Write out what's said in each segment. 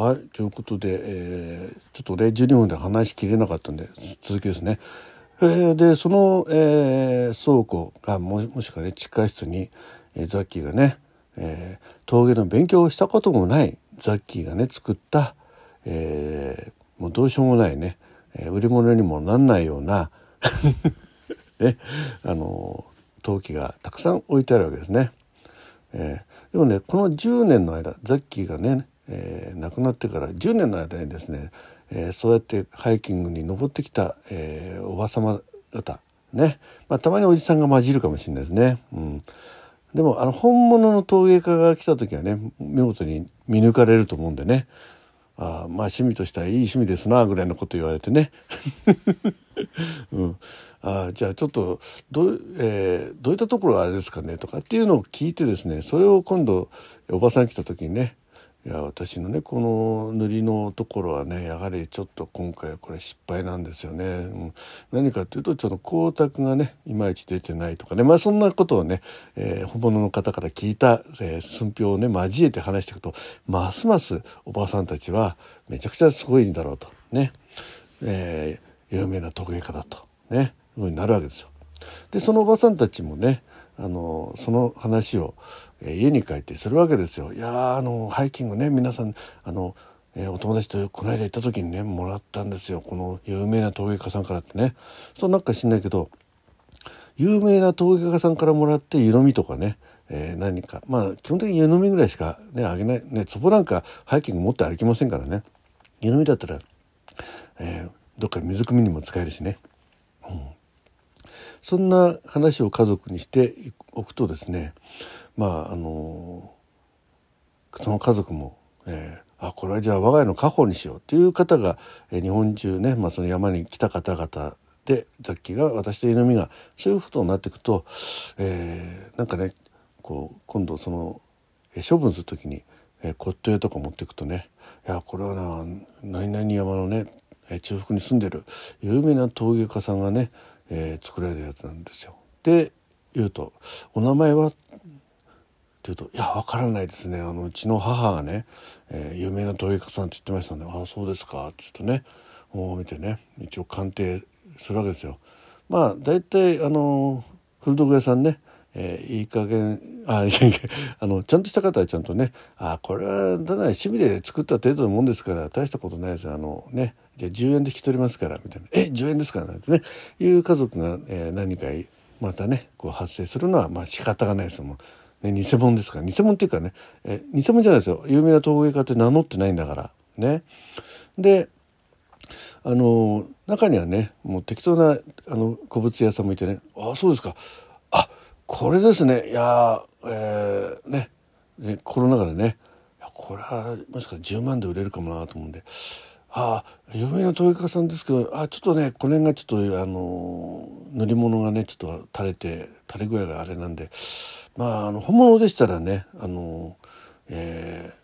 はい、ということで、えー、ちょっとね、12分で話しきれなかったんで、続きですね。えー、で、その、えー、倉庫がも、もしくはね、地下室に、えー、ザッキーがね、えー、陶芸の勉強をしたこともないザッキーがね、作った、えー、もうどうしようもないね、えー、売り物にもなんないような ね、あの陶器がたくさん置いてあるわけですね。えー、でもねこの10年の間ザッキーがね、えー、亡くなってから10年の間にですね、えー、そうやってハイキングに登ってきた、えー、おば様方ね、まあ、たまにおじさんが混じるかもしれないですね。うん、でもあの本物の陶芸家が来た時はね見事に見抜かれると思うんでね。あまあ趣味としてはいい趣味ですなぐらいのこと言われてね、うん、あじゃあちょっとどう,、えー、どういったところがあれですかねとかっていうのを聞いてですねそれを今度おばさん来た時にねいや私のねこの塗りのところはねやはりちょっと今回はこれ失敗なんですよね。うん、何かっていうとちょっと光沢がねいまいち出てないとかねまあそんなことをね、えー、本物の方から聞いた、えー、寸評をね交えて話していくとますますおばさんたちはめちゃくちゃすごいんだろうとね、えー、有名な陶芸家だとねふうになるわけですよ。でそのおばさんたちもねあのその話を家に帰ってするわけですよ。いやあのハイキングね皆さんあの、えー、お友達とこの間行った時にねもらったんですよ。この有名な陶芸家さんからってね。そうなんか知んないけど有名な陶芸家さんからもらって湯飲みとかね、えー、何かまあ基本的に湯飲みぐらいしかねあげない。ね壺なんかハイキング持って歩きませんからね。湯飲みだったら、えー、どっか水汲みにも使えるしね。うん。そんな話を家族にしておくとですねまああのその家族も、えー、あこれはじゃあ我が家の家宝にしようっていう方が、えー、日本中ね、まあ、その山に来た方々でザッキーが私と犬みがそういうことになっていくと、えー、なんかねこう今度その、えー、処分する時に、えー、骨董屋とか持っていくとねいやこれはな何々山のね中腹に住んでる有名な陶芸家さんがね、えー、作られるやつなんですよ。で言うと「お名前は?」って言うと「いやわからないですねあのうちの母がね、えー、有名な陶芸家さんって言ってましたねああそうですか」って言うとねもう見てね一応鑑定するわけですよ。まあ大体あの古道具屋さんねえー、いい加減ああのちゃんとした方はちゃんとねあこれはただ趣味で作った程度のもんですから大したことないですあのねじゃあ10円で引き取りますからみたいな「え10円ですか?」なんてねいう家族が、えー、何かまたねこう発生するのはまあ仕方がないですもん。ね、偽物ですから偽物っていうかね、え偽物じゃないですよ。有名な陶芸家って名乗ってないんだからね。であの中にはねもう適当なあの古物屋さんもいてね「ああそうですか。あこれですね。いやえー、ね。ねコロナ禍でね。これはもしかしたら10万で売れるかもなと思うんで。ああ有名な陶芸家さんですけどあちょっとねこの辺がちょっとあの塗り物がねちょっと垂れて垂れ具合があれなんでまああの本物でしたらねあの、え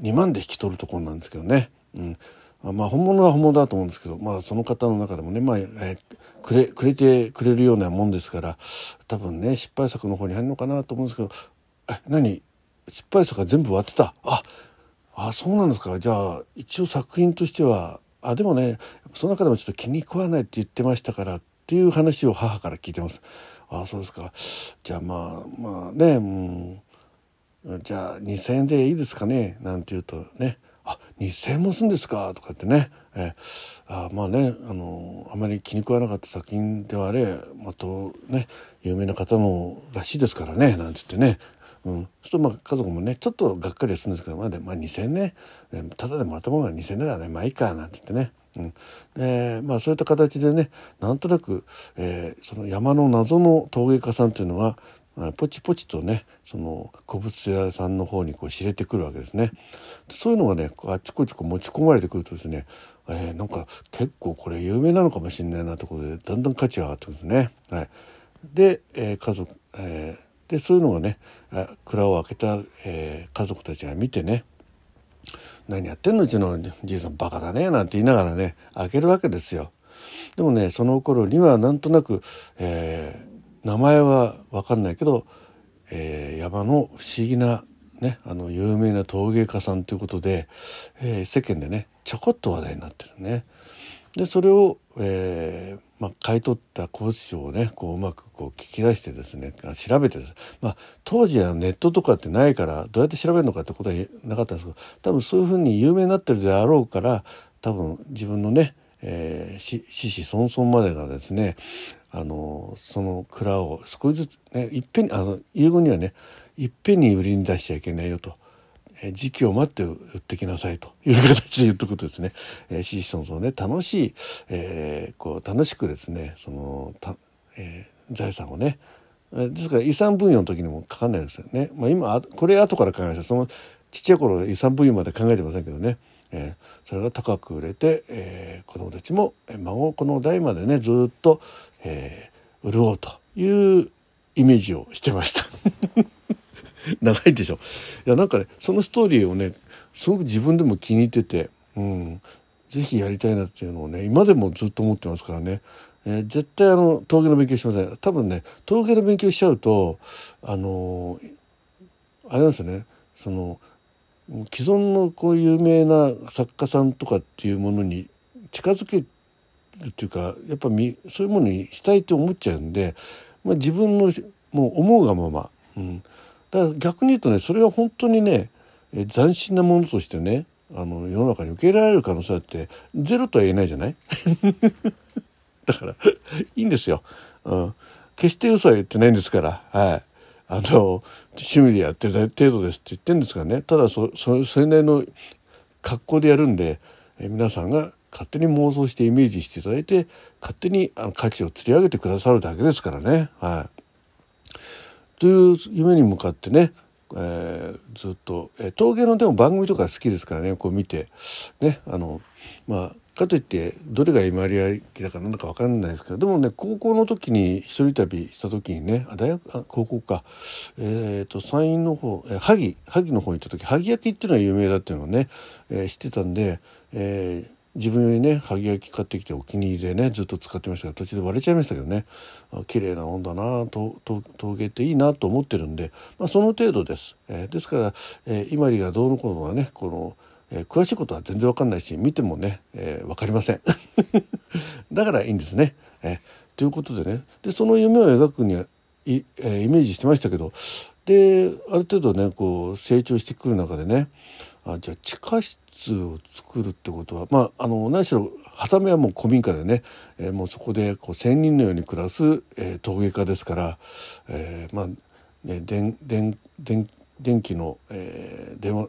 ー、2万で引き取るところなんですけどね、うん、まあ本物は本物だと思うんですけど、まあ、その方の中でもね、まあえー、くれくれてくれるようなもんですから多分ね失敗作の方に入るのかなと思うんですけどえ何？失敗作が全部割ってた？ああそうなんですか。じゃあ一応作品としてはあでもねその中でもちょっと気に食わないって言ってましたからっていう話を母から聞いてます。あそうですか。じゃあまあまあね、うん、じゃあ2,000円でいいですかね？なんて言うとね「あ2,000円もすんですか」とかってね、えあまあねあのあまり気に食わなかった作品ではあれまたね有名な方のらしいですからねなんて言ってね。うん、そうするとまあ家族もねちょっとがっかりするんですけどまあ、まあ、2,000ねただでもらったものが2,000円だからねまあいいかなんて言ってね、うん、でまあそういった形でねなんとなく、えー、その山の謎の陶芸家さんっていうのはポチポチとねその古物屋さんの方にこう知れてくるわけですね。そういうのがねあっちこっちこ持ち込まれてくるとですね、えー、なんか結構これ有名なのかもしれないなところでだんだん価値が上がってくるんですね。はい、で、えー、家族、えーでそういうのをね蔵を開けた、えー、家族たちが見てね「何やってんの？うちのじいさんバカだね」なんて言いながらね開けるわけですよ。でもねその頃にはなんとなく、えー、名前は分かんないけど、えー、山の不思議なねあの有名な陶芸家さんということで、えー、世間でねちょこっと話題になってるね。でそれを、えーまあ、買い取った古物商をねこううまくこう聞き出してですね調べてです、まあ、当時はネットとかってないからどうやって調べるのかってことはなかったんですけど多分そういうふうに有名になってるであろうから多分自分のねえー、死死孫孫までがですねあのその蔵を少しずつねいっぺんにあの英語にはねいっぺんに売りに出しちゃいけないよと。え時期を待って売ってきなさいという形で言っとくとですね、えー、シシソンね楽しい、えー、こう楽しくですねそのた、えー、財産をねですから遺産分与の時にもかかんないですよね。まあ、今これ後から考えましたそのちっちゃい頃遺産分与まで考えてませんけどね。えー、それが高く売れて、えー、子どもたちも孫子の代までねずっと、えー、潤うというイメージをしてました 長いでしょ。いやなんかねそのストーリーをねすごく自分でも気に入ってて、うん、ぜひやりたいなっていうのをね今でもずっと思ってますからね、えー、絶対あの陶芸の勉強しません。多分ね陶芸の勉強しちゃうとあのー、あれなんですよね。その既存のこう有名な作家さんとかっていうものに近づけるっていうかやっぱみそういうものにしたいと思っちゃうんで、まあ、自分のもう思うがまま、うん、だから逆に言うとねそれは本当にね斬新なものとしてねあの世の中に受け入れられる可能性ってゼロとは言えないじゃない？だからいいんですよ、うん、決して嘘は言ってないんですから。はい。あの趣味でやってる程度ですって言ってるんですがね。ただそそそれなりの格好でやるんでえ皆さんが勝手に妄想してイメージしていただいて勝手にあの価値を釣り上げてくださるだけですからね。はい、という夢に向かってね、えー、ずっと、えー、陶芸のでも番組とか好きですからねこう見て。ねあのまあかといってどれが今割合だかなんだか分かんないですけどでもね高校の時に一人旅した時にねあ大学あ高校か。えっ、ー、と山陰の方、えー、萩萩の方に行った時萩焼きっていうのは有名だっていうのをね、えー、知ってたんで、えー、自分用にね萩焼き買ってきてお気に入りでねずっと使ってましたが途中で割れちゃいましたけどね綺麗なもんだな陶芸っていいなと思ってるんで、まあ、その程度です。えー、ですから、えー、今里がどうのこうのはねこのえー、詳しいことは全然わかんないし見てもね、えー、分かりません だからいいんですね。えー、ということでねでその夢を描くにはい、えー、イメージしてましたけどである程度ねこう成長してくる中でねあじゃあ地下室を作るってことはまああの何しろは目はもう古民家でね、えー、もうそこでこう仙人のように暮らす、えー、陶芸家ですから、えー、まあね電電電電気の、えー、電話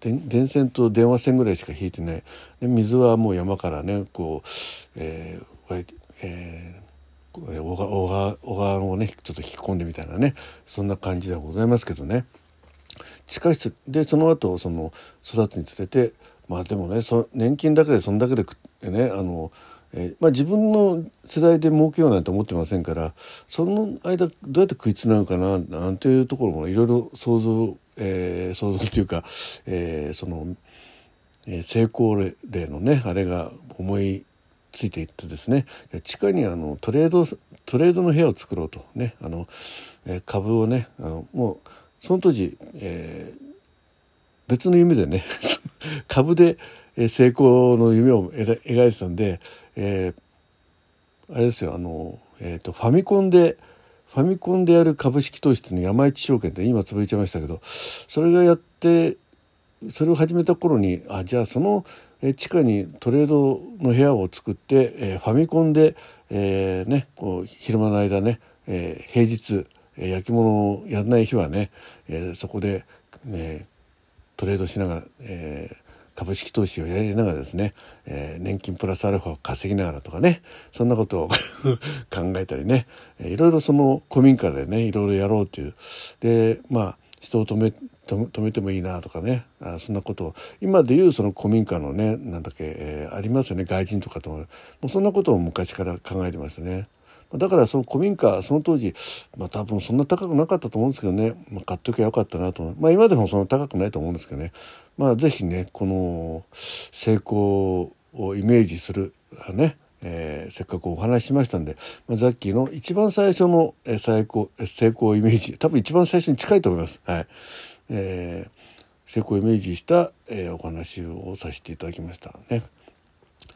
電電線と電話線ぐらいしか引いてない。で水はもう山からねこう、えーえー、小川小川をねちょっと引き込んでみたいなねそんな感じではございますけどね。地下室でその後その育つにつれてまあでもねそ年金だけでそんだけでねあのえー、まあ、自分の世代で儲けようなんて思ってませんからその間どうやって食いつなぐかななんていうところもいろいろ想像えー、想像というか、えー、その、え、成功例のねあれが思いついていってですね地下にあのトレードトレードの部屋を作ろうとねあの、え、株をねあのもうその当時、えー、別の夢でね 株で成功の夢を描いてたんで、えー、あれですよあの、えーとファミコンでファミコンでやる株式投資っていうの山一証券って今潰れちゃいましたけどそれがやってそれを始めた頃にあじゃあその地下にトレードの部屋を作って、えー、ファミコンで、えー、ね、こう昼間の間ね、えー、平日、え焼き物をやらない日はね、えそこで、ね、トレードしながら、え株式投資をやりながらですね、えー、年金プラスアルファを稼ぎながらとかねそんなことを 考えたりねいろいろその古民家でねいろいろやろうというでまあ人を止め止めてもいいなとかねあそんなことを今でいうその古民家のねなんだっけ、えー、ありますよね外人とかともそんなことを昔から考えてましたね。だからその古民家その当時、まあ、多分そんな高くなかったと思うんですけどね、まあ、買っときゃよかったなとまあ今でもそんな高くないと思うんですけどねまあ是非ねこの成功をイメージするねえー、せっかくお話ししましたんで、まあ、ザッキーの一番最初の成功成功イメージ多分一番最初に近いと思います。はいえー、成功イメージした、えー、お話をさせていただきましたね。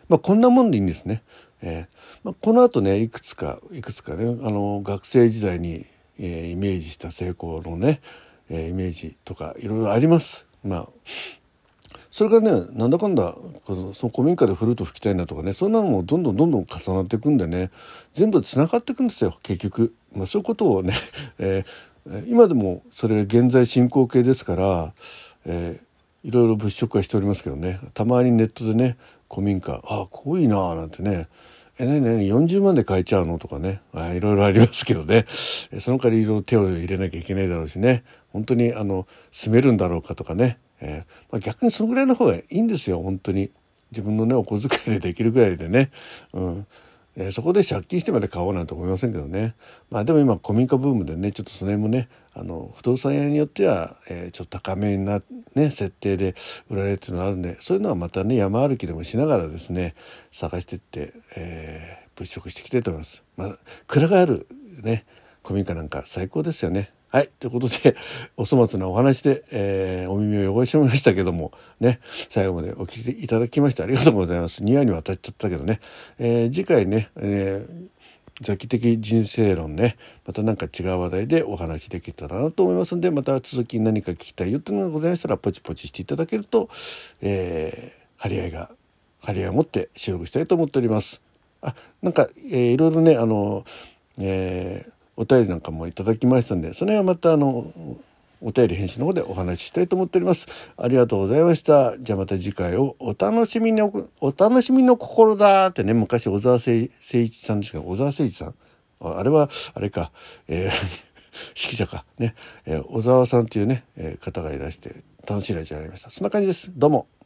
まあ、こんなもんでいいんですね。えーまあ、この後ねいくつかいくつかねあの学生時代に、えー、イメージした成功のね、えー、イメージとかいろいろあります。まあそれからねなんだかんだその古民家でフルート吹きたいなとかねそんなのもどんどんどんどん重なっていくんでね全部つながっていくんですよ結局、まあ、そういうことをね、えー、今でもそれ現在進行形ですから、えー、いろいろ物色はしておりますけどねたまにネットでね古民家ああこういいななんてねえ、なになに40万で買えちゃうの？とかね。いろいろありますけどね。その代わりいろいろ手を入れなきゃいけないだろうしね。本当にあの、住めるんだろうかとかね。えー、まあ、逆にそのぐらいの方がいいんですよ本当に自分のねお小遣いでできるぐらいでね、うんえー、そこで借金してまで買おうなんて思いませんけどねまあでも今古民家ブームでねちょっとその辺もねあの不動産屋によっては、えー、ちょっと高めな、ね、設定で売られるっていうのがあるんでそういうのはまたね山歩きでもしながらですね探してって、えー、物色してきてると思います。まあ、蔵があるね古民家なんか最高ですよね。はい。ということで、お粗末なお話で、えー、お耳を汚してみましたけども、ね、最後までお聞きいただきましてありがとうございます。ニアに渡っちゃったけどね。えー、次回ね、えー邪気的人生論ねまた何か違う話題でお話できたらなと思いますんでまた続き何か聞きたいよっていうのがございましたらポチポチしていただけると、えー、張り合いが張り合いを持って収録したいと思っております。あなんか、えー、いろいろねあの、えーお便りなんかもいただきましたんでそれはまたあのお便り返信の方でお話ししたいと思っております。ありがとうございました。じゃあまた次回をお楽しみにお、お楽しみの心だってね、昔小沢誠一さんですけど、小沢誠一さん？あれは、あれか、えー、指揮者か。ね、えー、小沢さんっていうね、えー、方がいらして、楽しいラジオありました。そんな感じです。どうも。